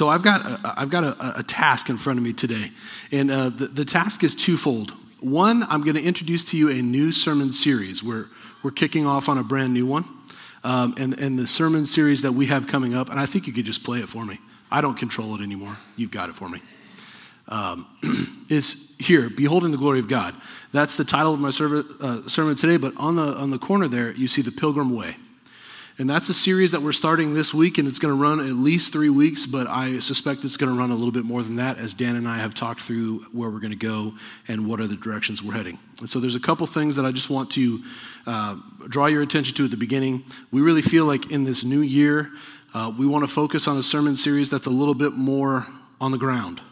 So I've got a, I've got a, a task in front of me today, and uh, the, the task is twofold. One, I'm going to introduce to you a new sermon series. We're we're kicking off on a brand new one, um, and and the sermon series that we have coming up. And I think you could just play it for me. I don't control it anymore. You've got it for me. Um, is here, beholding the glory of God. That's the title of my serv- uh, sermon today. But on the on the corner there, you see the Pilgrim Way. And that's a series that we're starting this week, and it's going to run at least three weeks, but I suspect it's going to run a little bit more than that as Dan and I have talked through where we're going to go and what are the directions we're heading. And so there's a couple things that I just want to uh, draw your attention to at the beginning. We really feel like in this new year, uh, we want to focus on a sermon series that's a little bit more on the ground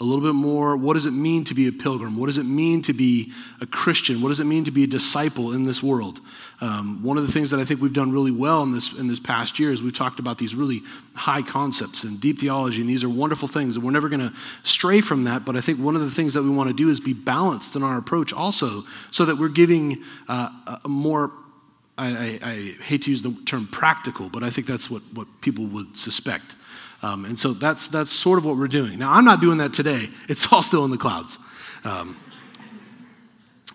a little bit more what does it mean to be a pilgrim? What does it mean to be a Christian? What does it mean to be a disciple in this world? Um, one of the things that I think we've done really well in this, in this past year is we've talked about these really high concepts and deep theology, and these are wonderful things, and we're never going to stray from that. But I think one of the things that we want to do is be balanced in our approach also, so that we're giving uh, a more I, I, I, hate to use the term practical, but I think that's what, what people would suspect. Um, and so that's, that's sort of what we're doing. Now, I'm not doing that today, it's all still in the clouds. Um,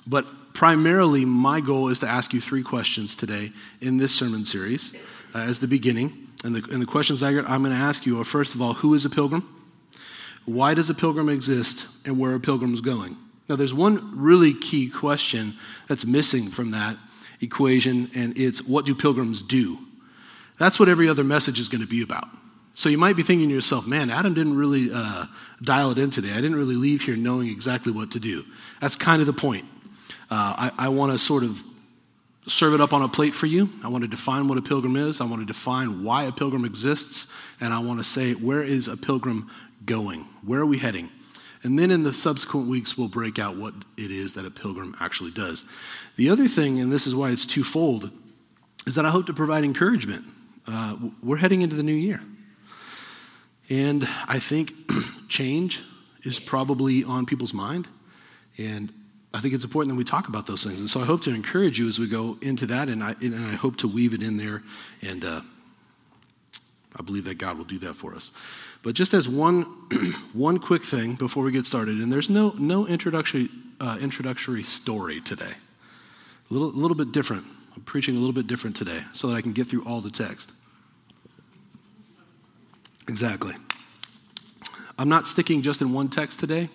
but primarily, my goal is to ask you three questions today in this sermon series uh, as the beginning. And the, and the questions I, I'm going to ask you are first of all, who is a pilgrim? Why does a pilgrim exist? And where are pilgrims going? Now, there's one really key question that's missing from that equation, and it's what do pilgrims do? That's what every other message is going to be about. So you might be thinking to yourself, man, Adam didn't really uh, dial it in today. I didn't really leave here knowing exactly what to do. That's kind of the point. Uh, I, I want to sort of serve it up on a plate for you. I want to define what a pilgrim is. I want to define why a pilgrim exists. And I want to say, where is a pilgrim going? Where are we heading? And then in the subsequent weeks, we'll break out what it is that a pilgrim actually does. The other thing, and this is why it's twofold, is that I hope to provide encouragement. Uh, we're heading into the new year. And I think change is probably on people's mind. And I think it's important that we talk about those things. And so I hope to encourage you as we go into that, and I, and I hope to weave it in there. And uh, I believe that God will do that for us. But just as one, one quick thing before we get started, and there's no, no introductory, uh, introductory story today. A little, a little bit different. I'm preaching a little bit different today so that I can get through all the text. Exactly. I'm not sticking just in one text today.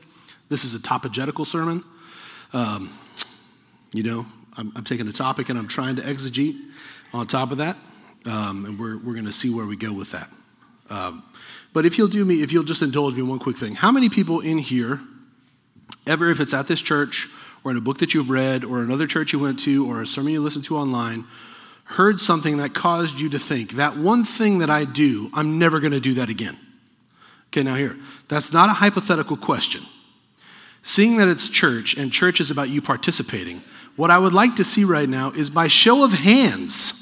This is a topogetical sermon. Um, you know, I'm, I'm, taking a topic and I'm trying to exegete on top of that. Um, and we're, we're going to see where we go with that. Um, but if you'll do me, if you'll just indulge me one quick thing. How many people in here, ever, if it's at this church or in a book that you've read or another church you went to or a sermon you listened to online, heard something that caused you to think, that one thing that I do, I'm never going to do that again. Okay, now here, that's not a hypothetical question. Seeing that it's church and church is about you participating, what I would like to see right now is by show of hands,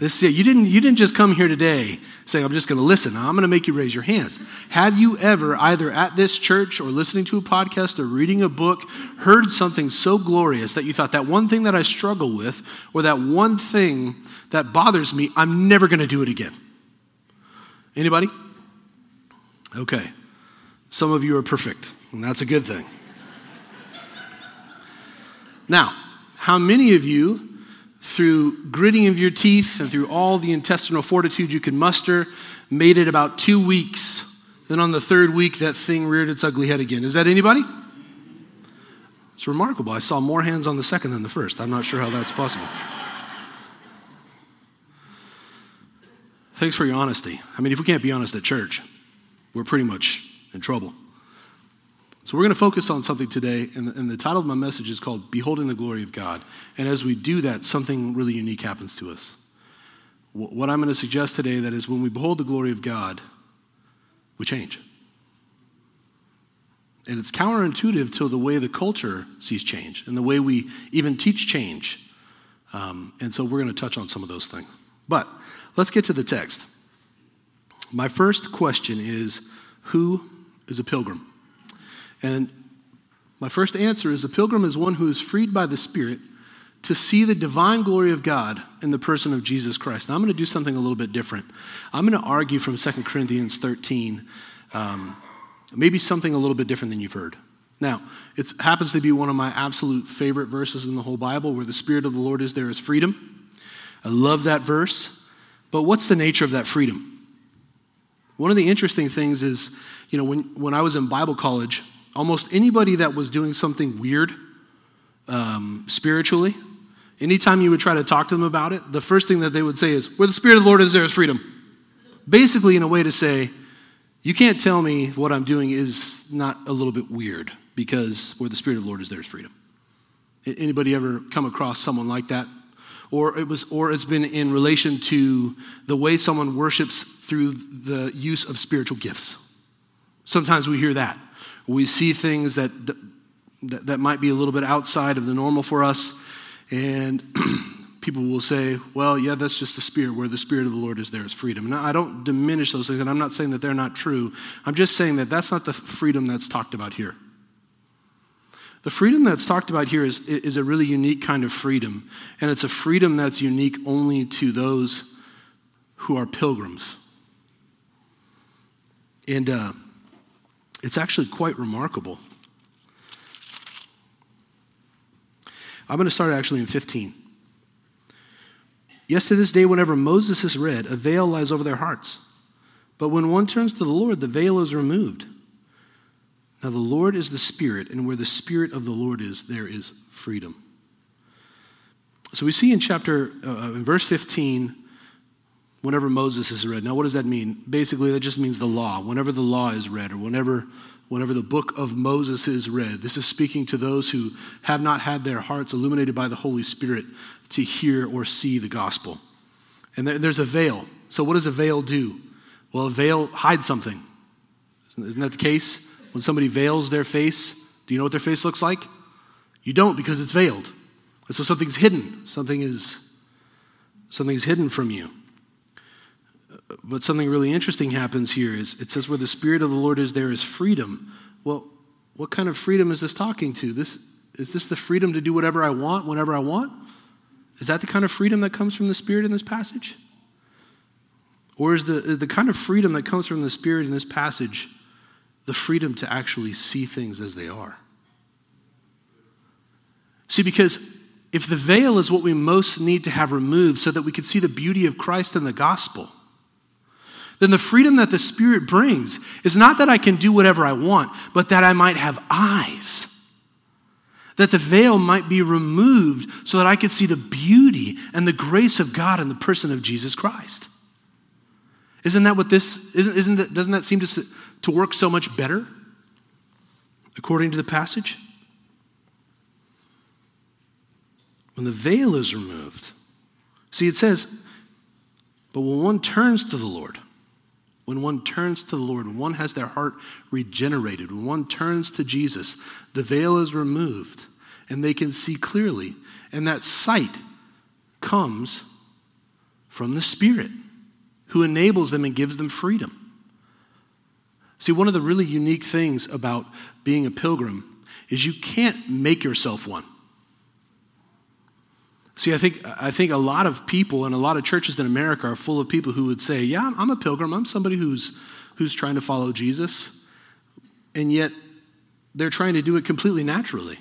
this is it. you didn't you didn't just come here today saying I'm just going to listen. I'm going to make you raise your hands. Have you ever either at this church or listening to a podcast or reading a book heard something so glorious that you thought that one thing that I struggle with or that one thing that bothers me, I'm never going to do it again? Anybody? Okay. Some of you are perfect, and that's a good thing. Now, how many of you through gritting of your teeth and through all the intestinal fortitude you could muster, made it about two weeks. Then on the third week, that thing reared its ugly head again. Is that anybody? It's remarkable. I saw more hands on the second than the first. I'm not sure how that's possible. Thanks for your honesty. I mean, if we can't be honest at church, we're pretty much in trouble. So, we're going to focus on something today, and, the title of my message is called Beholding the Glory of God. And as we do that, something really unique happens to us. What I'm going to suggest today that is when we behold the glory of God, we change. And it's counterintuitive to the way the culture sees change and the way we even teach change. Um, and so we're going to touch on some of those things. But let's get to the text. My first question is Who is a pilgrim? And my first answer is a pilgrim is one who is freed by the Spirit to see the divine glory of God in the person of Jesus Christ. Now, I'm going to do something a little bit different. I'm going to argue from 2 Corinthians 13, um, maybe something a little bit different than you've heard. Now, it happens to be one of my absolute favorite verses in the whole Bible where the Spirit of the Lord is, there is freedom. I love that verse. But what's the nature of that freedom? One of the interesting things is, you know, when, when I was in Bible college, almost anybody that was doing something weird um, spiritually, anytime you would try to talk to them about it, the first thing that they would say is, Where the Spirit of the Lord is, there is freedom. Basically, in a way to say, You can't tell me what I'm doing is not a little bit weird because where the Spirit of the Lord is, there is freedom. Anybody ever come across someone like that? Or it was, or it's been in relation to the way someone worships through the use of spiritual gifts. Sometimes we hear that. We see things that, that, that might be a little bit outside of the normal for us, and people will say, well, yeah, that's just the Spirit. Where the Spirit of the Lord is, there is freedom. And I don't diminish those things, and I'm not saying that they're not true. I'm just saying that that's not the freedom that's talked about here. The freedom that's talked about here is, is a really unique kind of freedom, and it's a freedom that's unique only to those who are pilgrims. And uh, it's actually quite remarkable. I'm going to start actually in 15. Yes, to this day, whenever Moses is read, a veil lies over their hearts. But when one turns to the Lord, the veil is removed. Now, the Lord is the Spirit, and where the Spirit of the Lord is, there is freedom. So we see in chapter, uh, uh in verse 15, whenever Moses is read. Now, what does that mean? Basically, that just means the law. Whenever the law is read, or whenever whenever the book of Moses is read. This is speaking to those who have not had their hearts illuminated by the Holy Spirit to hear or see the gospel. And there's a veil. So, what does a veil do? Well, a veil hides something. Isn't that the case? When somebody veils their face, do you know what their face looks like? You don't because it's veiled. And so something's hidden. Something is something's hidden from you but something really interesting happens here is it says where the spirit of the lord is there is freedom. Well what kind of freedom is this talking to? This is this the freedom to do whatever i want whenever i want? Is that the kind of freedom that comes from the spirit in this passage? Or is the, the kind of freedom that comes from the spirit in this passage the freedom to actually see things as they are? See because if the veil is what we most need to have removed so that we can see the beauty of christ and the gospel then the freedom that the Spirit brings is not that I can do whatever I want, but that I might have eyes. That the veil might be removed so that I could see the beauty and the grace of God in the person of Jesus Christ. Isn't that what this, isn't, isn't that, doesn't that seem to, to work so much better according to the passage? When the veil is removed, see, it says, but when one turns to the Lord, when one turns to the Lord, when one has their heart regenerated, when one turns to Jesus, the veil is removed and they can see clearly. And that sight comes from the Spirit who enables them and gives them freedom. See, one of the really unique things about being a pilgrim is you can't make yourself one. See, I think, I think a lot of people and a lot of churches in America are full of people who would say, Yeah, I'm a pilgrim. I'm somebody who's, who's trying to follow Jesus. And yet, they're trying to do it completely naturally.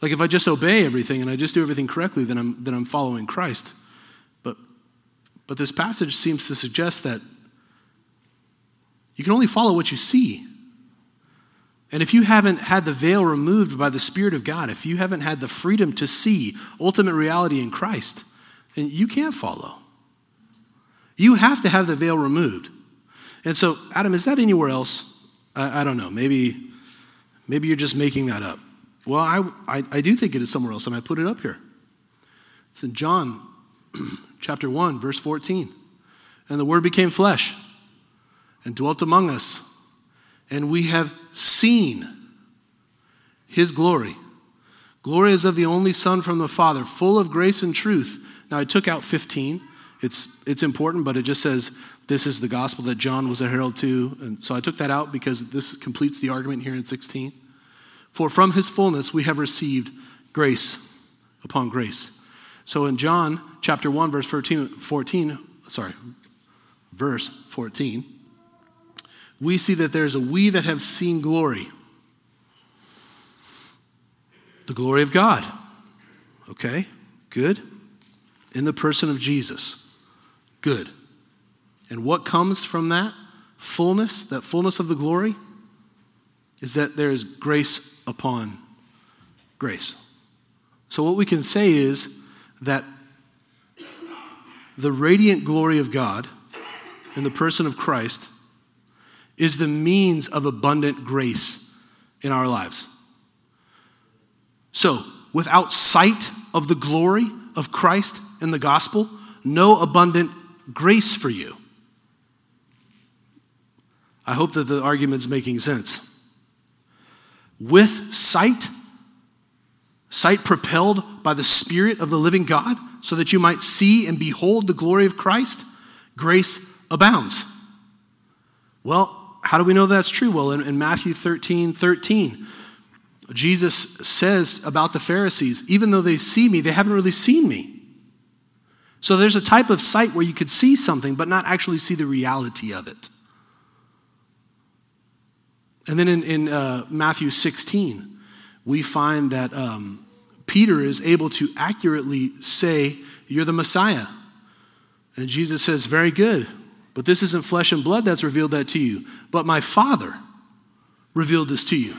Like if I just obey everything and I just do everything correctly, then I'm, then I'm following Christ. But, but this passage seems to suggest that you can only follow what you see. And if you haven't had the veil removed by the Spirit of God, if you haven't had the freedom to see ultimate reality in Christ, then you can't follow. You have to have the veil removed. And so, Adam, is that anywhere else? I, I don't know. Maybe, maybe you're just making that up. Well, I, I, I do think it is somewhere else, and I put it up here. It's in John chapter 1, verse 14. And the Word became flesh and dwelt among us and we have seen his glory. Glory is of the only Son from the Father, full of grace and truth. Now, I took out 15. It's, it's important, but it just says this is the gospel that John was a herald to. And so I took that out because this completes the argument here in 16. For from his fullness we have received grace upon grace. So in John chapter 1, verse 14, 14 sorry, verse 14, we see that there's a we that have seen glory. The glory of God. Okay, good. In the person of Jesus. Good. And what comes from that fullness, that fullness of the glory, is that there is grace upon grace. So, what we can say is that the radiant glory of God in the person of Christ is the means of abundant grace in our lives. So, without sight of the glory of Christ and the gospel, no abundant grace for you. I hope that the argument's making sense. With sight, sight propelled by the Spirit of the living God, so that you might see and behold the glory of Christ, grace abounds. Well, how do we know that's true? Well, in, in, Matthew 13 13, Jesus says about the Pharisees, even though they see me, they haven't really seen me. So there's a type of sight where you could see something, but not actually see the reality of it. And then in, in uh, Matthew 16, we find that um, Peter is able to accurately say, You're the Messiah. And Jesus says, Very good, but this isn't flesh and blood that's revealed that to you, but my Father revealed this to you.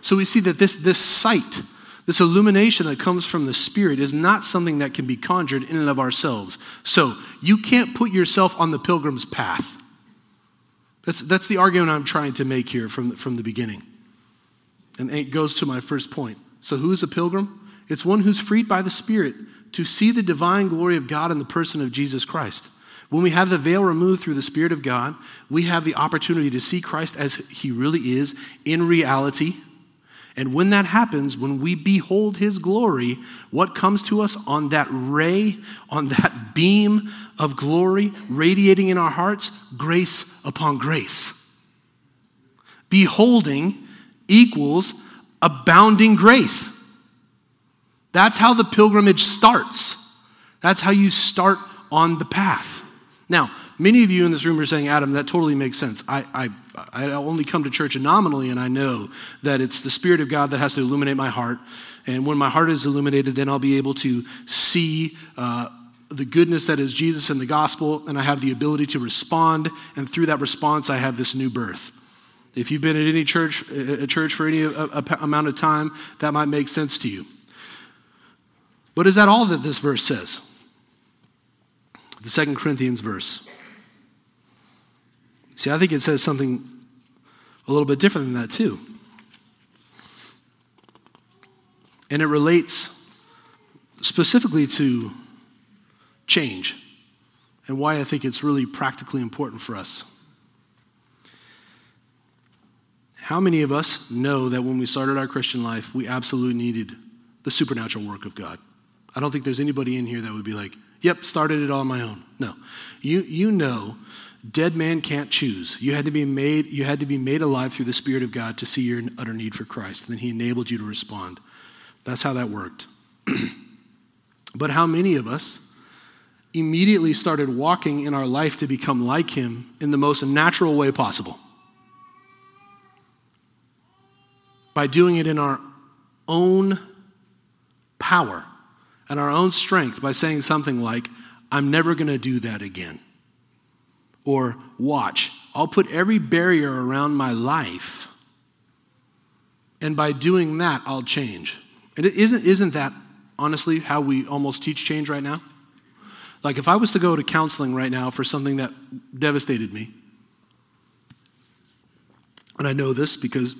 So we see that this, this sight, this illumination that comes from the Spirit, is not something that can be conjured in and of ourselves. So you can't put yourself on the pilgrim's path. That's, that's the argument I'm trying to make here from, from the beginning. And it goes to my first point. So, who is a pilgrim? It's one who's freed by the Spirit to see the divine glory of God in the person of Jesus Christ. When we have the veil removed through the Spirit of God, we have the opportunity to see Christ as he really is in reality and when that happens, when we behold his glory, what comes to us on that ray, on that beam of glory radiating in our hearts? Grace upon grace. Beholding equals abounding grace. That's how the pilgrimage starts. That's how you start on the path. Now, many of you in this room are saying, Adam, that totally makes sense. I, I, I only come to church nominally, and I know that it's the Spirit of God that has to illuminate my heart. And when my heart is illuminated, then I'll be able to see uh, the goodness that is Jesus and the gospel, and I have the ability to respond. And through that response, I have this new birth. If you've been at any church, a church for any amount of time, that might make sense to you. But is that all that this verse says? The Second Corinthians verse. See, I think it says something a little bit different than that, too. And it relates specifically to change and why I think it's really practically important for us. How many of us know that when we started our Christian life, we absolutely needed the supernatural work of God? I don't think there's anybody in here that would be like, Yep, started it on my own. No. You, you know, dead man can't choose. You had to be made, you had to be made alive through the Spirit of God to see your utter need for Christ. And then he enabled you to respond. That's how that worked. but how many of us immediately started walking in our life to become like him in the most natural way possible? By doing it in our own power and our own strength by saying something like, I'm never going to do that again. Or, watch, I'll put every barrier around my life, and by doing that, I'll change. And it isn't, isn't that honestly how we almost teach change right now? Like, if I was to go to counseling right now for something that devastated me, and I know this because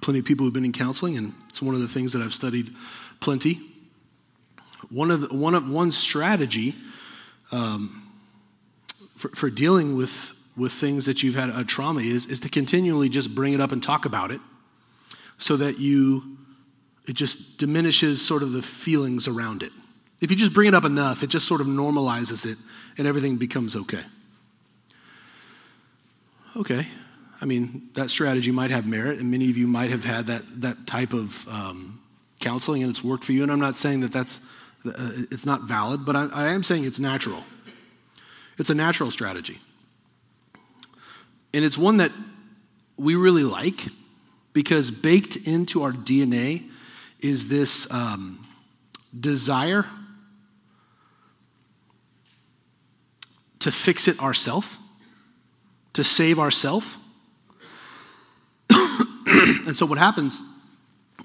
plenty of people who've been in counseling, and it's one of the things that I've studied plenty. One of the, one of one strategy um, for, for dealing with with things that you've had a trauma is is to continually just bring it up and talk about it, so that you it just diminishes sort of the feelings around it. If you just bring it up enough, it just sort of normalizes it, and everything becomes okay. Okay, I mean that strategy might have merit, and many of you might have had that that type of um, counseling and it's worked for you. And I'm not saying that that's it's not valid, but I, I am saying it's natural. It's a natural strategy. And it's one that we really like because baked into our DNA is this um, desire to fix it ourselves, to save ourselves. and so what happens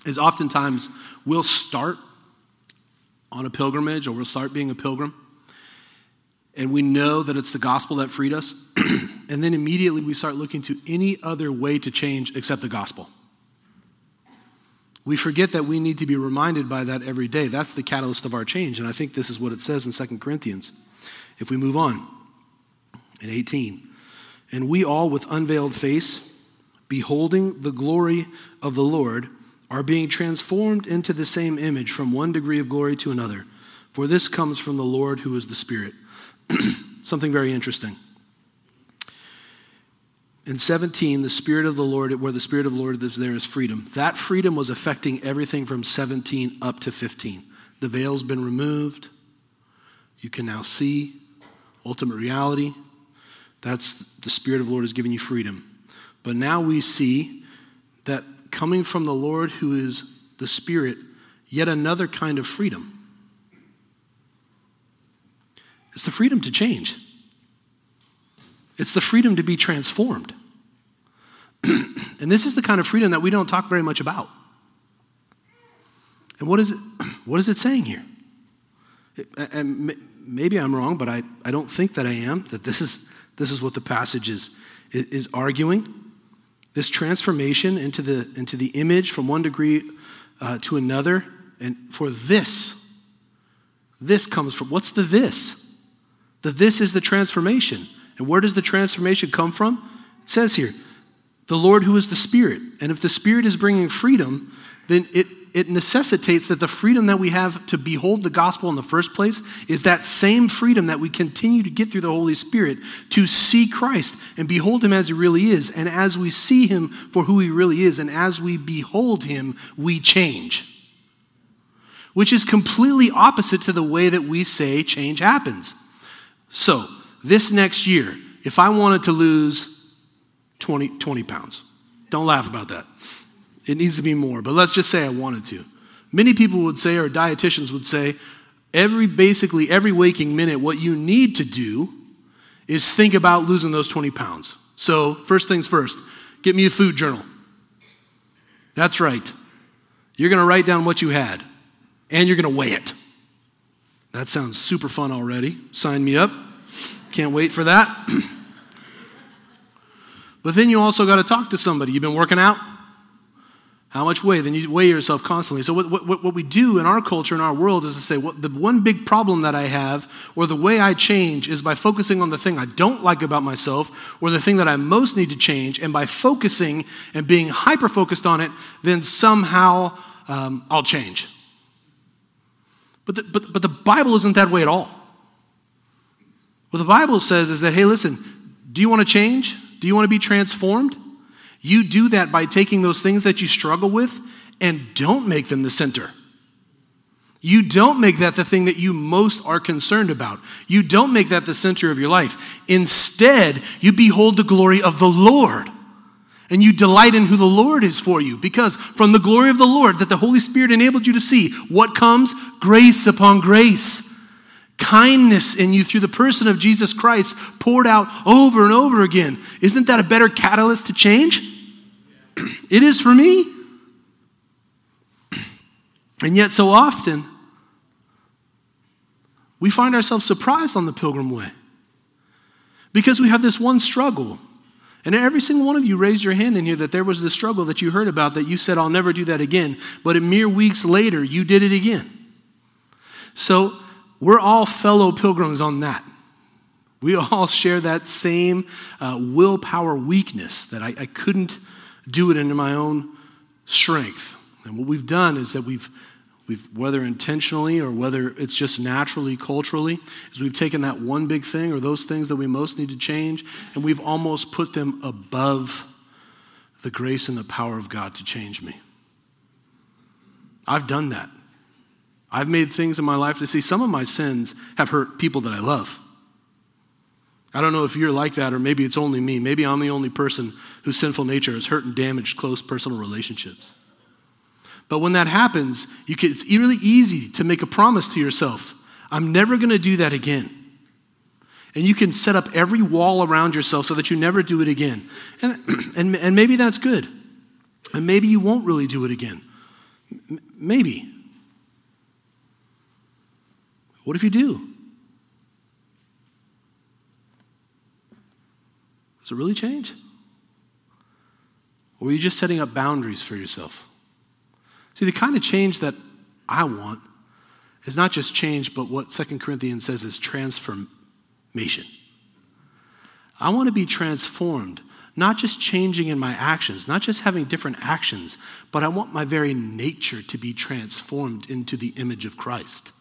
is oftentimes we'll start on a pilgrimage or we'll start being a pilgrim and we know that it's the gospel that freed us and then immediately we start looking to any other way to change except the gospel we forget that we need to be reminded by that every day. That's the catalyst of our change. And I think this is what it says in 2 Corinthians. If we move on in 18. And we all, with unveiled face, beholding the glory of the Lord, are being transformed into the same image from one degree of glory to another. For this comes from the Lord who is the Spirit. Something very interesting. In 17, the Spirit of the Lord, where the Spirit of the Lord is, there is freedom. That freedom was affecting everything from 17 up to 15. The veil's been removed. You can now see ultimate reality. That's the Spirit of the Lord has given you freedom. But now we see that coming from the Lord, who is the Spirit, yet another kind of freedom. It's the freedom to change. It's the freedom to be transformed. and this is the kind of freedom that we don't talk very much about. And what is it, what is it saying here? And maybe I'm wrong, but I, I don't think that I am, that this is, this is what the passage is, is arguing. This transformation into the, into the image from one degree uh, to another. And for this, this comes from, what's the this? The this is the transformation. And where does the transformation come from? It says here, the Lord who is the Spirit. And if the Spirit is bringing freedom, then it, it necessitates that the freedom that we have to behold the gospel in the first place is that same freedom that we continue to get through the Holy Spirit to see Christ and behold him as he really is. And as we see him for who he really is, and as we behold him, we change. Which is completely opposite to the way that we say change happens. So, this next year, if I wanted to lose 20, 20 pounds, don't laugh about that. It needs to be more, but let's just say I wanted to. Many people would say, or dietitians would say, every basically every waking minute, what you need to do is think about losing those 20 pounds. So, first things first, get me a food journal. That's right. You're going to write down what you had, and you're going to weigh it. That sounds super fun already. Sign me up. Can't wait for that. but then you also got to talk to somebody. You've been working out? How much weight? Then you weigh yourself constantly. So, what, what, what we do in our culture, in our world, is to say, the one big problem that I have, or the way I change, is by focusing on the thing I don't like about myself, or the thing that I most need to change. And by focusing and being hyper focused on it, then somehow um, I'll change. But the, but, but the Bible isn't that way at all. What the Bible says is that, hey, listen, do you want to change? Do you want to be transformed? You do that by taking those things that you struggle with and don't make them the center. You don't make that the thing that you most are concerned about. You don't make that the center of your life. Instead, you behold the glory of the Lord and you delight in who the Lord is for you because from the glory of the Lord that the Holy Spirit enabled you to see, what comes? Grace upon grace kindness in you through the person of Jesus Christ poured out over and over again. Isn't that a better catalyst to change? it is for me. And yet, so often, we find ourselves surprised on the pilgrim way because we have this one struggle. And every single one of you raised your hand in here that there was this struggle that you heard about that you said, I'll never do that again. But a mere weeks later, you did it again. So, we're all fellow pilgrims on that. We all share that same uh, willpower weakness that I, I couldn't do it in my own strength. And what we've done is that we've, we've, whether intentionally or whether it's just naturally, culturally, is we've taken that one big thing or those things that we most need to change, and we've almost put them above the grace and the power of God to change me. I've done that. I've made things in my life to see some of my sins have hurt people that I love. I don't know if you're like that, or maybe it's only me. Maybe I'm the only person whose sinful nature has hurt and damaged close personal relationships. But when that happens, can, it's really easy to make a promise to yourself I'm never going to do that again. And you can set up every wall around yourself so that you never do it again. And, and, and maybe that's good. And maybe you won't really do it again. Maybe. What if you do? Does it really change? Or are you just setting up boundaries for yourself? See, the kind of change that I want is not just change, but what Second Corinthians says is transformation. I want to be transformed, not just changing in my actions, not just having different actions, but I want my very nature to be transformed into the image of Christ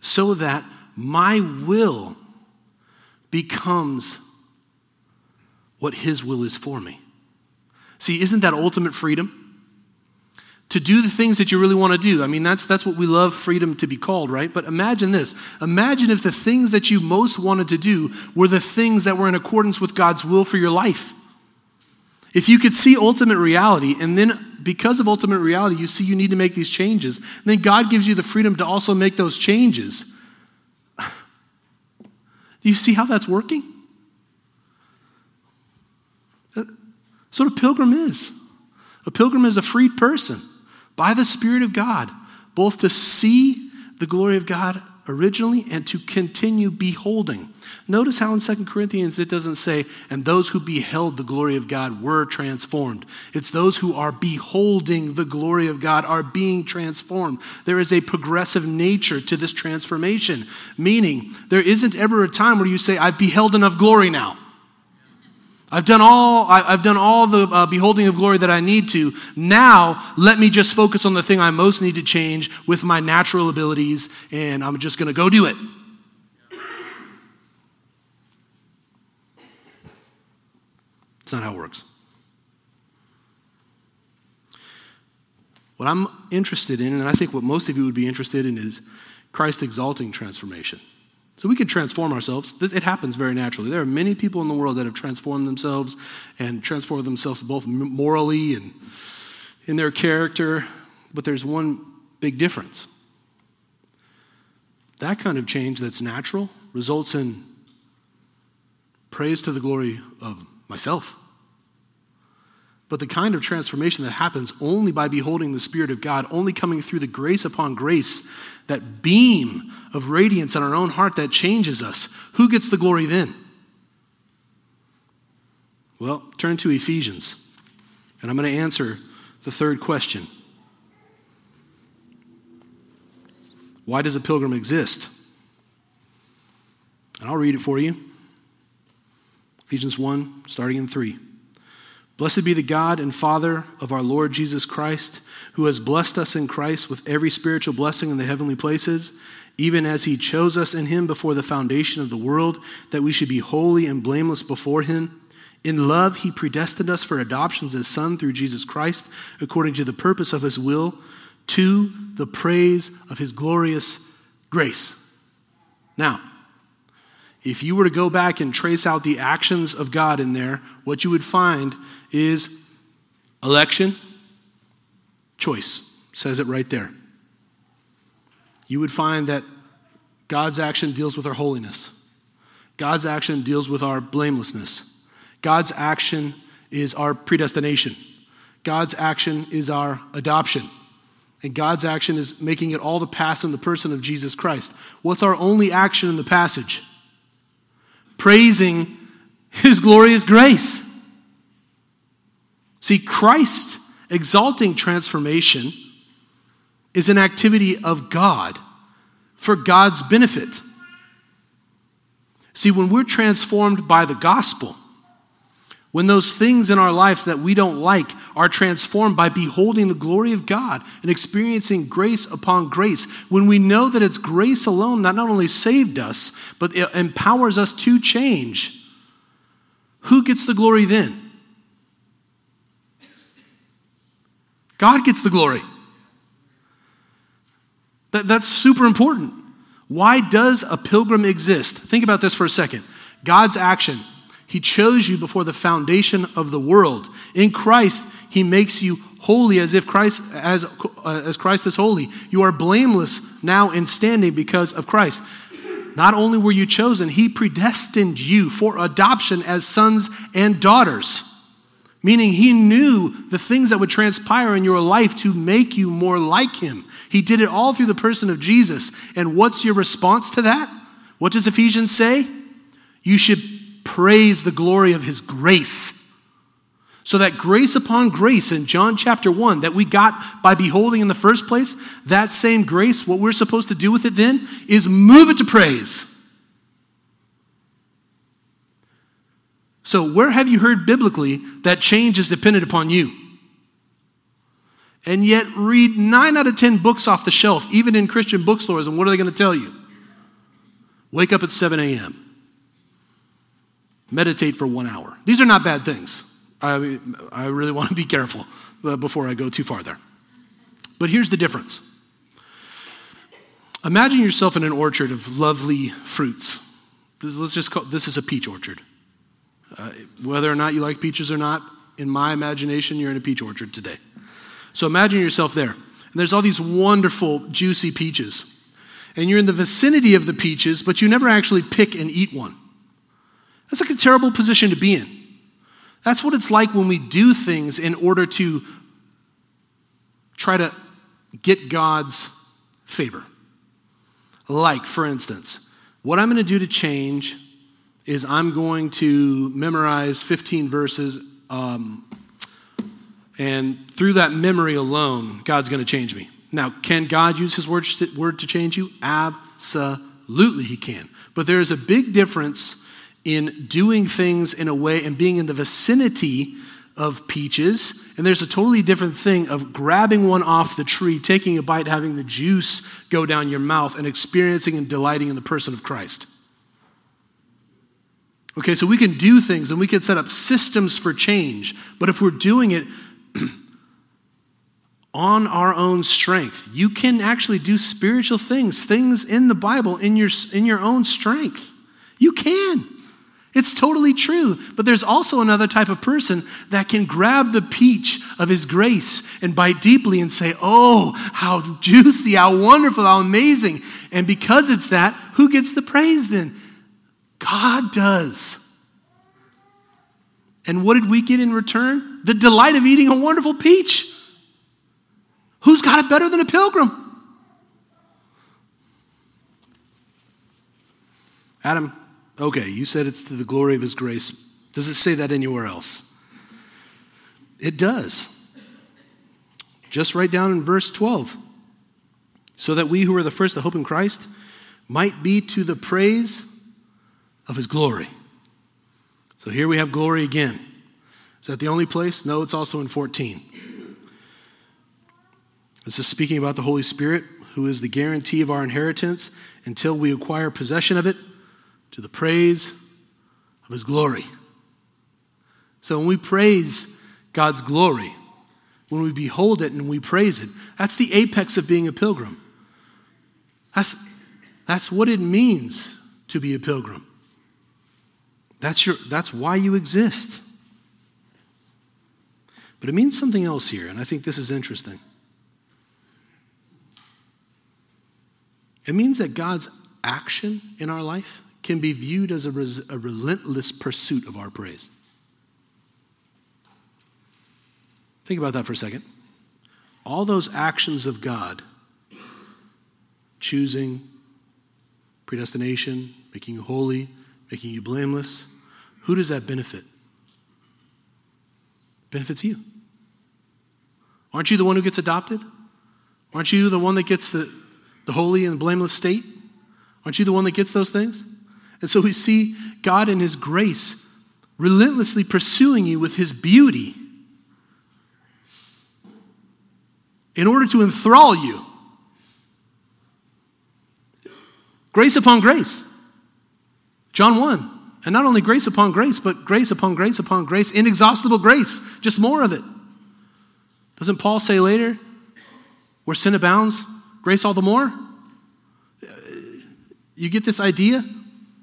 so that my will becomes what His will is for me. See, isn't that ultimate freedom? To do the things that you really want to do. I mean, that's, that's what we love freedom to be called, right? But imagine this. Imagine if the things that you most wanted to do were the things that were in accordance with God's will for your life. If you could see ultimate reality, and then because of ultimate reality, you see you need to make these changes, then God gives you the freedom to also make those changes. Do you see how that's working? That's what a pilgrim is. A pilgrim is a freed person by the Spirit of God, both to see the glory of God originally and to continue beholding. Notice how in 2 Corinthians it doesn't say, and those who beheld the glory of God were transformed. It's those who are beholding the glory of God are being transformed. There is a progressive nature to this transformation, meaning there isn't ever a time where you say, I've beheld enough glory now. I've done all, I've done all the uh, beholding of glory that I need to. Now, let me just focus on the thing I most need to change with my natural abilities, and I'm just going to go do it. It's not how it works. What I'm interested in, and I think what most of you would be interested in, is Christ exalting transformation. So we can transform ourselves. It happens very naturally. There are many people in the world that have transformed themselves and transformed themselves both morally and in their character, but there's one big difference. That kind of change that's natural results in praise to the glory of myself. But the kind of transformation that happens only by beholding the Spirit of God, only coming through the grace upon grace, that beam of radiance in our own heart that changes us, who gets the glory then? Well, turn to Ephesians, and I'm going to answer the third question Why does a pilgrim exist? And I'll read it for you. Ephesians 1, starting in 3. Blessed be the God and Father of our Lord Jesus Christ, who has blessed us in Christ with every spiritual blessing in the heavenly places, even as he chose us in him before the foundation of the world, that we should be holy and blameless before him. In love, he predestined us for adoptions as sons through Jesus Christ, according to the purpose of his will, to the praise of his glorious grace. Now, if you were to go back and trace out the actions of God in there, what you would find is election, choice. Says it right there. You would find that God's action deals with our holiness. God's action deals with our blamelessness. God's action is our predestination. God's action is our adoption. And God's action is making it all to pass in the person of Jesus Christ. What's our only action in the passage? Praising his glorious grace. See, Christ exalting transformation is an activity of God for God's benefit. See, when we're transformed by the gospel, when those things in our life that we don't like are transformed by beholding the glory of God and experiencing grace upon grace, when we know that it's grace alone that not only saved us, but it empowers us to change, who gets the glory then? God gets the glory. That, that's super important. Why does a pilgrim exist? Think about this for a second. God's action. He chose you before the foundation of the world. In Christ, he makes you holy as if Christ as, as Christ is holy. You are blameless now in standing because of Christ. Not only were you chosen, he predestined you for adoption as sons and daughters. Meaning, he knew the things that would transpire in your life to make you more like him. He did it all through the person of Jesus. And what's your response to that? What does Ephesians say? You should praise the glory of his grace. So, that grace upon grace in John chapter 1 that we got by beholding in the first place, that same grace, what we're supposed to do with it then is move it to praise. So, where have you heard biblically that change is dependent upon you? And yet, read nine out of 10 books off the shelf, even in Christian bookstores, and what are they going to tell you? Wake up at 7 a.m., meditate for one hour. These are not bad things. I, I really want to be careful uh, before I go too far there. But here's the difference Imagine yourself in an orchard of lovely fruits. Let's just call this is a peach orchard. Uh, whether or not you like peaches or not, in my imagination, you're in a peach orchard today. So imagine yourself there. And there's all these wonderful, juicy peaches. And you're in the vicinity of the peaches, but you never actually pick and eat one. That's like a terrible position to be in. That's what it's like when we do things in order to try to get God's favor. Like, for instance, what I'm going to do to change is I'm going to memorize 15 verses, um, and through that memory alone, God's going to change me. Now, can God use His word to change you? Absolutely, He can. But there is a big difference in doing things in a way and being in the vicinity of peaches. And there's a totally different thing of grabbing one off the tree, taking a bite, having the juice go down your mouth, and experiencing and delighting in the person of Christ. Okay, so we can do things and we can set up systems for change, but if we're doing it on our own strength, you can actually do spiritual things, things in the Bible in your, in your own strength. You can. It's totally true. But there's also another type of person that can grab the peach of his grace and bite deeply and say, Oh, how juicy, how wonderful, how amazing. And because it's that, who gets the praise then? God does. And what did we get in return? The delight of eating a wonderful peach. Who's got it better than a pilgrim? Adam, okay, you said it's to the glory of his grace. Does it say that anywhere else? It does. Just right down in verse 12. So that we who are the first to hope in Christ might be to the praise of his glory. So here we have glory again. Is that the only place? No, it's also in 14. This is speaking about the Holy Spirit, who is the guarantee of our inheritance until we acquire possession of it to the praise of his glory. So when we praise God's glory, when we behold it and we praise it, that's the apex of being a pilgrim. That's, that's what it means to be a pilgrim. That's, your, that's why you exist. But it means something else here, and I think this is interesting. It means that God's action in our life can be viewed as a, res- a relentless pursuit of our praise. Think about that for a second. All those actions of God, choosing, predestination, making you holy, making you blameless, who does that benefit? Benefits you. Aren't you the one who gets adopted? Aren't you the one that gets the, the holy and blameless state? Aren't you the one that gets those things? And so we see God in His grace relentlessly pursuing you with His beauty in order to enthrall you. Grace upon grace. John 1. And not only grace upon grace, but grace upon grace upon grace, inexhaustible grace, just more of it. Doesn't Paul say later, where sin abounds, Grace all the more? You get this idea?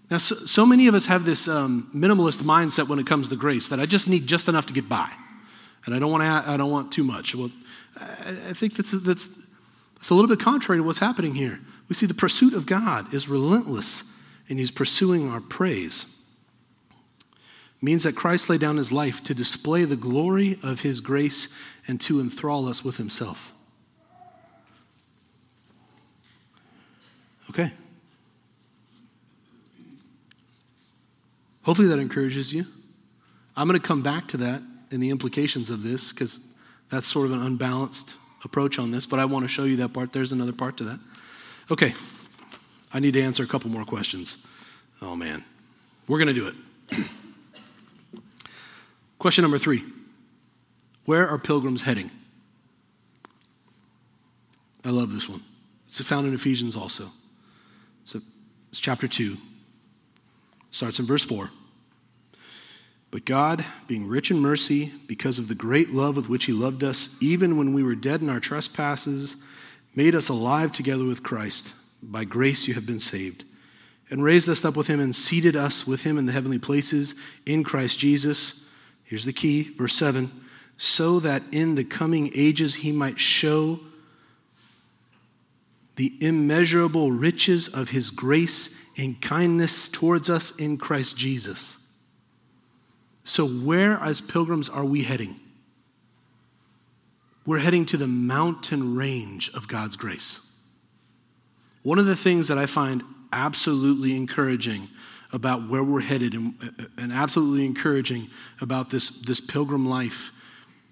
Now, so, so many of us have this um, minimalist mindset when it comes to grace that I just need just enough to get by, and I don't want to. I don't want too much. Well, I, I think that's that's that's a little bit contrary to what's happening here. We see the pursuit of God is relentless, and He's pursuing our praise. Means that Christ laid down His life to display the glory of His grace and to enthrall us with Himself. Okay. Hopefully that encourages you. I'm going to come back to that and the implications of this because that's sort of an unbalanced approach on this, but I want to show you that part. There's another part to that. Okay, I need to answer a couple more questions. Oh man, we're going to do it. Question number three Where are pilgrims heading? I love this one. It's found in Ephesians also. It's, it's chapter 2, starts in verse 4. But God, being rich in mercy, because of the great love with which He loved us, even when we were dead in our trespasses, made us alive together with Christ. By grace you have been saved, and raised us up with Him and seated us with Him in the heavenly places in Christ Jesus. Here's the key, verse 7 so that in the coming ages He might show the immeasurable riches of His grace and kindness towards us in Christ Jesus. So, where as pilgrims are we heading? We're heading to the mountain range of God's grace. One of the things that I find absolutely encouraging about where we're headed and, and absolutely encouraging about this, this pilgrim life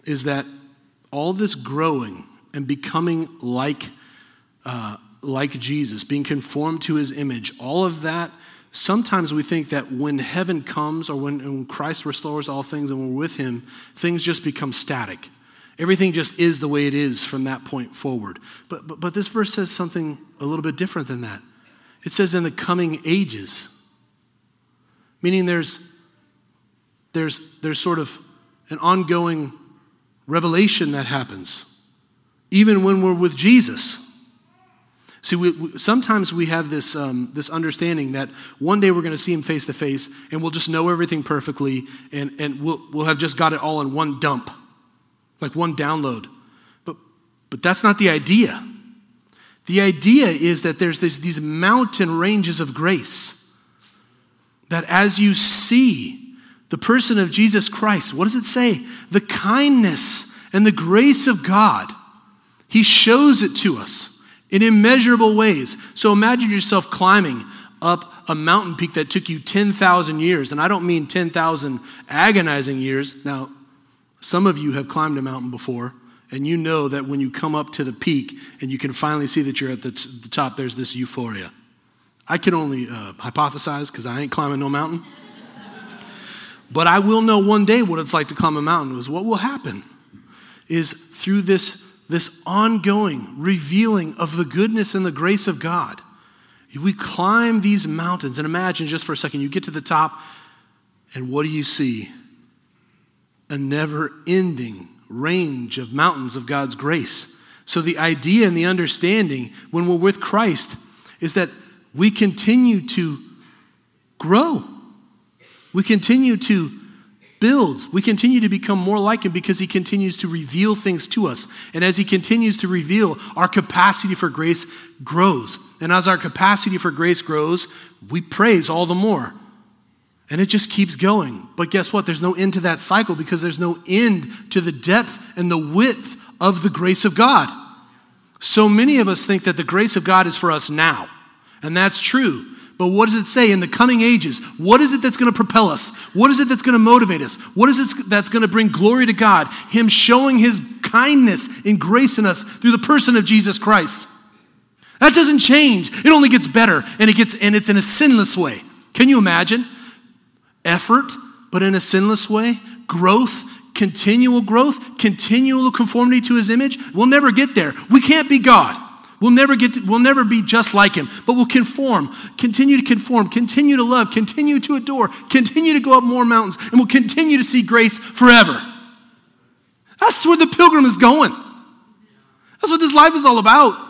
is that all this growing and becoming like, uh, like Jesus, being conformed to his image, all of that sometimes we think that when heaven comes or when, when, Christ restores all things and we're with him, things just become static. Everything just is the way it is from that point forward. But, but, but this verse says something a little bit different than that. It says in the coming ages, meaning there's, there's, there's sort of an ongoing revelation that happens, even when we're with Jesus. See, we, we, sometimes we have this, um, this understanding that one day we're going to see him face to face and we'll just know everything perfectly and, and we'll, we'll have just got it all in one dump, like one download. But, but that's not the idea. The idea is that there's this, these mountain ranges of grace that as you see the person of Jesus Christ, what does it say? The kindness and the grace of God, He shows it to us in immeasurable ways. So imagine yourself climbing up a mountain peak that took you 10,000 years. And I don't mean 10,000 agonizing years. Now, some of you have climbed a mountain before, and you know that when you come up to the peak and you can finally see that you're at the, t- the top, there's this euphoria. I can only uh, hypothesize because I ain't climbing no mountain. but I will know one day what it's like to climb a mountain. Is what will happen is through this this ongoing revealing of the goodness and the grace of God. We climb these mountains, and imagine just for a second, you get to the top, and what do you see? A never ending range of mountains of God's grace. So, the idea and the understanding when we're with Christ is that we continue to grow. We continue to builds. We continue to become more like Him because He continues to reveal things to us. And as He continues to reveal, our capacity for grace grows. And as our capacity for grace grows, we praise all the more. And it just keeps going. But guess what? There's no end to that cycle because there's no end to the depth and the width of the grace of God. So many of us think that the grace of God is for us now. And that's true. But what does it say in the coming ages? What is it that's going to propel us? What is it that's going to motivate us? What is it that's going to bring glory to God? Him showing His kindness and grace in us through the person of Jesus Christ. That doesn't change. It only gets better, and it gets and it's in a sinless way. Can you imagine? Effort, but in a sinless way. Growth, continual growth, continual conformity to His image. We'll never get there. We can't be God. We'll never get to, we'll never be just like him, but we'll conform, continue to conform, continue to love, continue to adore, continue to go up more mountains, and we'll continue to see grace forever. That's where the pilgrim is going. That's what this life is all about.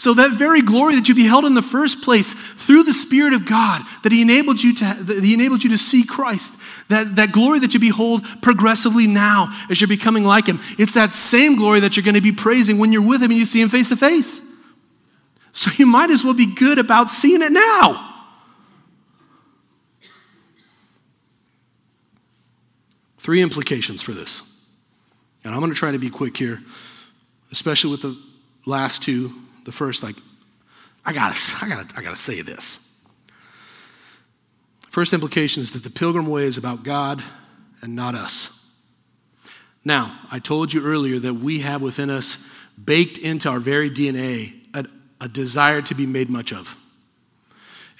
So that very glory that you beheld in the first place through the Spirit of God, that He enabled you to, that He enabled you to see Christ, that, that glory that you behold progressively now as you're becoming like Him, it's that same glory that you're going to be praising when you're with Him and you see Him face to face. So you might as well be good about seeing it now. Three implications for this. And I'm going to try to be quick here, especially with the last two. The first, like, I gotta, I gotta, I gotta say this. First implication is that the pilgrim way is about God and not us. Now, I told you earlier that we have within us, baked into our very DNA, a, a desire to be made much of.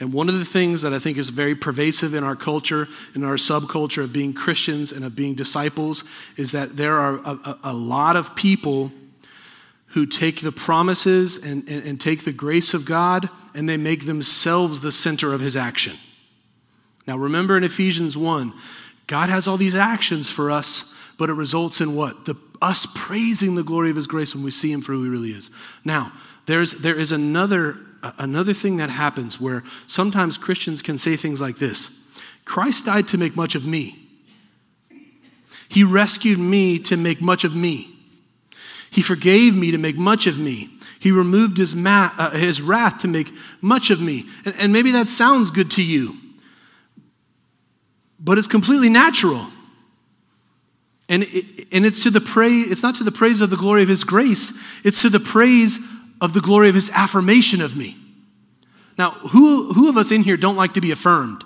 And one of the things that I think is very pervasive in our culture, in our subculture of being Christians and of being disciples, is that there are a, a, a lot of people who take the promises and, and, and take the grace of God and they make themselves the center of his action. Now, remember in Ephesians 1, God has all these actions for us, but it results in what? The, us praising the glory of his grace when we see him for who he really is. Now, there's, there is another, another thing that happens where sometimes Christians can say things like this Christ died to make much of me, he rescued me to make much of me. He forgave me to make much of me. He removed his, ma- uh, his wrath to make much of me. And, and maybe that sounds good to you, but it's completely natural. And, it, and it's to the praise, it's not to the praise of the glory of his grace, it's to the praise of the glory of his affirmation of me. Now, who, who of us in here don't like to be affirmed?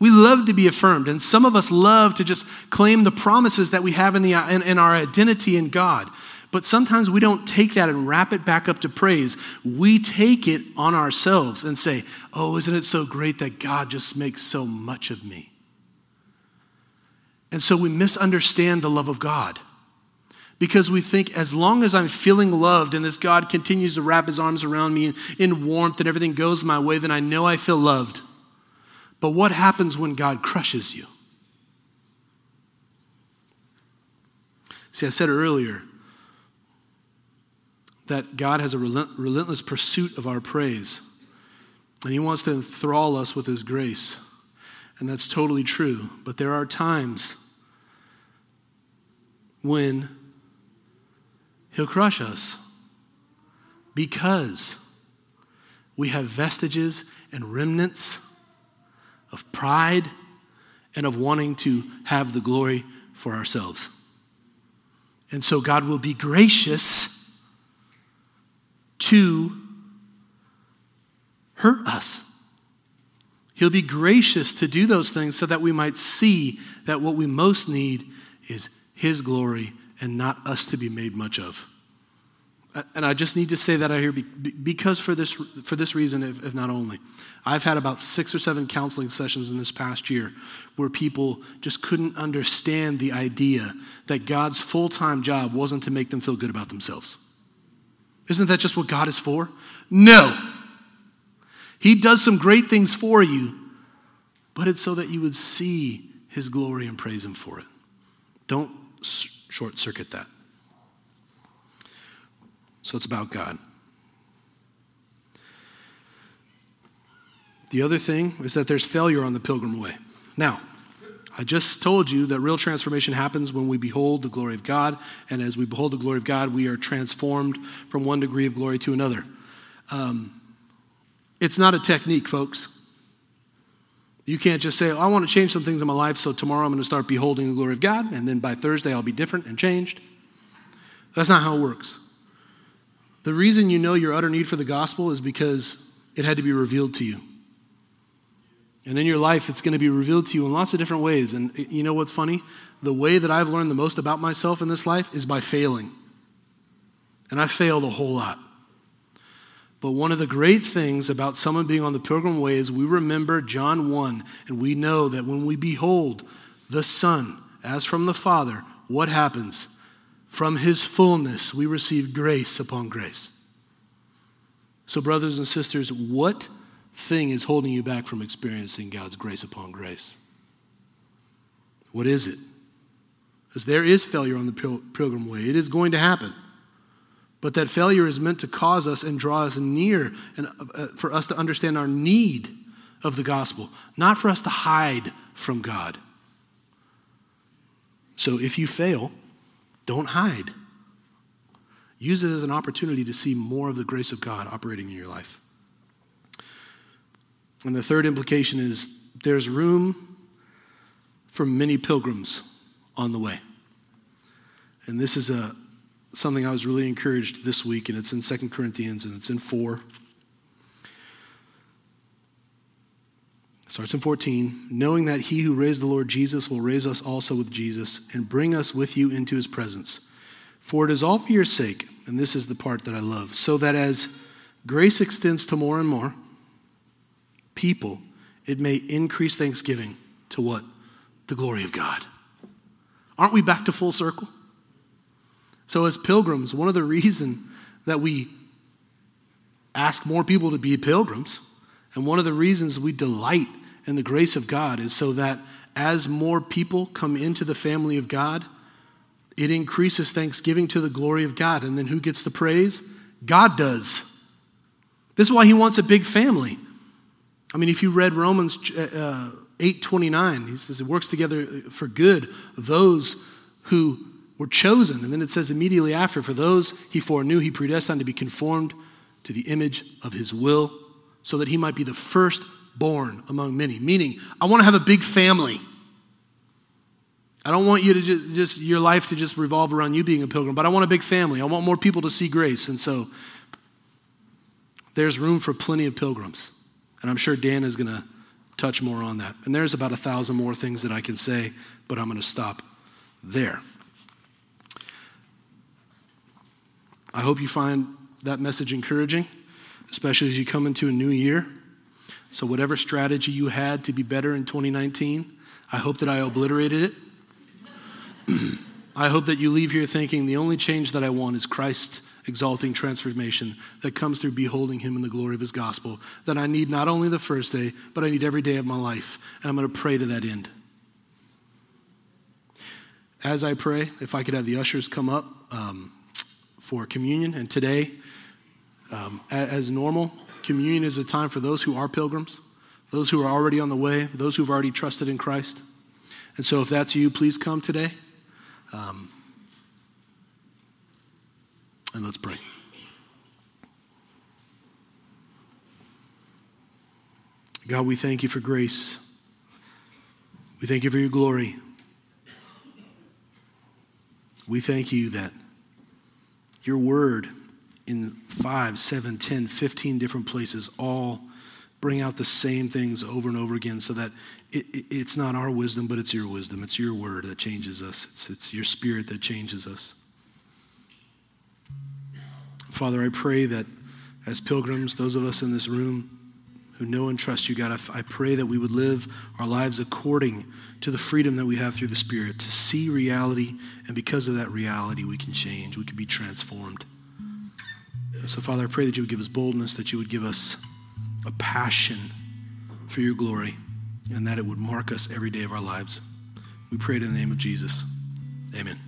We love to be affirmed, and some of us love to just claim the promises that we have in, the, in, in our identity in God. But sometimes we don't take that and wrap it back up to praise. We take it on ourselves and say, Oh, isn't it so great that God just makes so much of me? And so we misunderstand the love of God because we think as long as I'm feeling loved and this God continues to wrap his arms around me in, warmth and everything goes my way, then I know I feel loved. But what happens when God crushes you? See, I said earlier, that God has a relentless pursuit of our praise. And He wants to enthrall us with His grace. And that's totally true. But there are times when He'll crush us because we have vestiges and remnants of pride and of wanting to have the glory for ourselves. And so God will be gracious to hurt us. He'll be gracious to do those things so that we might see that what we most need is His glory and not us to be made much of. And I just need to say that out here because for this, for this reason, if, if not only. I've had about six or seven counseling sessions in this past year where people just couldn't understand the idea that God's full time job wasn't to make them feel good about themselves. Isn't that just what God is for? No. He does some great things for you, but it's so that you would see his glory and praise him for it. Don't short circuit that. So it's about God. The other thing is that there's failure on the pilgrim way. Now, I just told you that real transformation happens when we behold the glory of God, and as we behold the glory of God, we are transformed from one degree of glory to another. Um, it's not a technique, folks. You can't just say, oh, I want to change some things in my life, so tomorrow I'm going to start beholding the glory of God, and then by Thursday I'll be different and changed. That's not how it works. The reason you know your utter need for the gospel is because it had to be revealed to you. And in your life, it's going to be revealed to you in lots of different ways. And you know what's funny? The way that I've learned the most about myself in this life is by failing. And I failed a whole lot. But one of the great things about someone being on the pilgrim way is we remember John 1, and we know that when we behold the Son as from the Father, what happens? From his fullness, we receive grace upon grace. So, brothers and sisters, what thing is holding you back from experiencing God's grace upon grace? What is it? Because there is failure on the pilgrim way. It is going to happen. but that failure is meant to cause us and draw us near and uh, for us to understand our need of the gospel, not for us to hide from God. So if you fail, don't hide. Use it as an opportunity to see more of the grace of God operating in your life. And the third implication is there's room for many pilgrims on the way. And this is a, something I was really encouraged this week, and it's in Second Corinthians and it's in 4. It starts in 14. Knowing that he who raised the Lord Jesus will raise us also with Jesus and bring us with you into his presence. For it is all for your sake, and this is the part that I love, so that as grace extends to more and more people, it may increase thanksgiving to what? The glory of God. Aren't we back to full circle? So, as pilgrims, one of the reasons that we ask more people to be pilgrims, and one of the reasons we delight in the grace of God is so that as more people come into the family of God, it increases thanksgiving to the glory of God. And then who gets the praise? God does. This is why he wants a big family. I mean, if you read Romans uh, 8:29, he says it works together for good those who were chosen. And then it says immediately after, for those he foreknew, he predestined to be conformed to the image of his will, so that he might be the firstborn among many. Meaning, I want to have a big family. I don't want you to just, just, your life to just revolve around you being a pilgrim, but I want a big family. I want more people to see grace. And so there's room for plenty of pilgrims. And I'm sure Dan is going to touch more on that. And there's about a thousand more things that I can say, but I'm going to stop there. I hope you find that message encouraging, especially as you come into a new year. So, whatever strategy you had to be better in 2019, I hope that I obliterated it I hope that you leave here thinking the only change that I want is Christ exalting transformation that comes through beholding him in the glory of his gospel. That I need not only the first day, but I need every day of my life. And I'm going to pray to that end. As I pray, if I could have the ushers come up um, for communion. And today, um, as normal, communion is a time for those who are pilgrims, those who are already on the way, those who've already trusted in Christ. And so if that's you, please come today. Um, and let's pray. God, we thank you for grace. We thank you for your glory. We thank you that your word in five, seven, ten, fifteen different places all bring out the same things over and over again so that it, it, it's not our wisdom, but it's your wisdom. It's your word that changes us, it's, it's your spirit that changes us. Father, I pray that as pilgrims, those of us in this room who know and trust you, God, I, pray that we would live our lives according to the freedom that we have through the Spirit to see reality, and because of that reality, we can change, we can be transformed. so, Father, I pray that you would give us boldness, that you would give us a passion for your glory, and that it would mark us every day of our lives. We pray it in the name of Jesus. Amen.